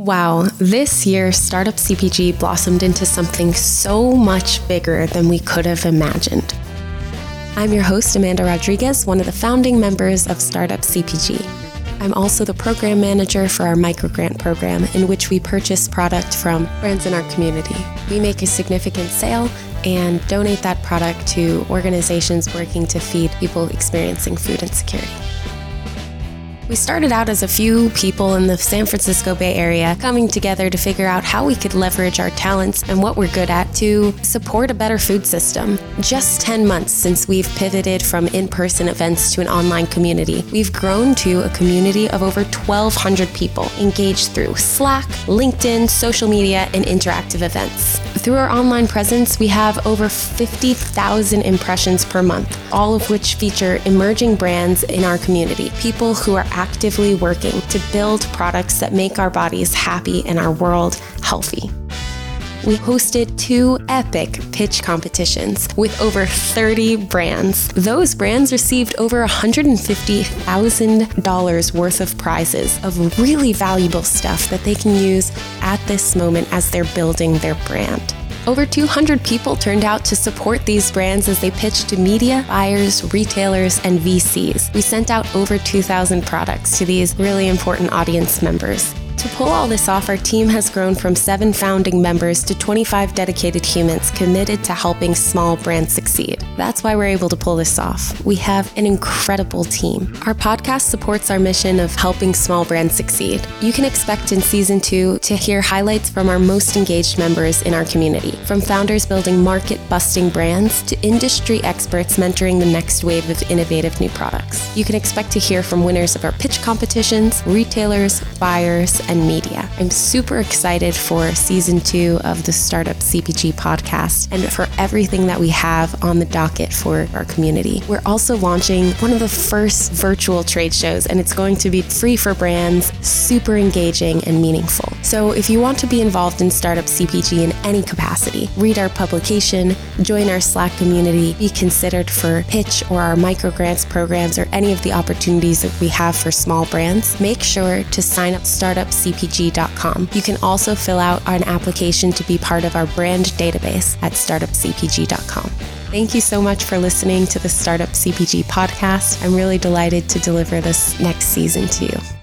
Wow, this year Startup CPG blossomed into something so much bigger than we could have imagined. I'm your host, Amanda Rodriguez, one of the founding members of Startup CPG. I'm also the program manager for our microgrant program, in which we purchase product from brands in our community. We make a significant sale and donate that product to organizations working to feed people experiencing food insecurity. We started out as a few people in the San Francisco Bay Area coming together to figure out how we could leverage our talents and what we're good at to support a better food system. Just 10 months since we've pivoted from in person events to an online community, we've grown to a community of over 1,200 people engaged through Slack, LinkedIn, social media, and interactive events. Through our online presence, we have over 50,000 impressions per month, all of which feature emerging brands in our community, people who are actively working to build products that make our bodies happy and our world healthy. We hosted two epic pitch competitions with over 30 brands. Those brands received over $150,000 worth of prizes of really valuable stuff that they can use at this moment as they're building their brand. Over 200 people turned out to support these brands as they pitched to media, buyers, retailers, and VCs. We sent out over 2,000 products to these really important audience members. To pull all this off, our team has grown from seven founding members to 25 dedicated humans committed to helping small brands succeed. That's why we're able to pull this off. We have an incredible team. Our podcast supports our mission of helping small brands succeed. You can expect in season two to hear highlights from our most engaged members in our community, from founders building market busting brands to industry experts mentoring the next wave of innovative new products. You can expect to hear from winners of our pitch competitions, retailers, buyers, and media. I'm super excited for season two of the Startup CPG podcast and for everything that we have on the docket for our community. We're also launching one of the first virtual trade shows, and it's going to be free for brands, super engaging and meaningful. So if you want to be involved in Startup CPG in any capacity, read our publication, join our Slack community, be considered for pitch or our micro grants programs or any of the opportunities that we have for small brands, make sure to sign up Startup startupcpg.com. You can also fill out an application to be part of our brand database at startupcpg.com. Thank you so much for listening to the Startup CPG podcast. I'm really delighted to deliver this next season to you.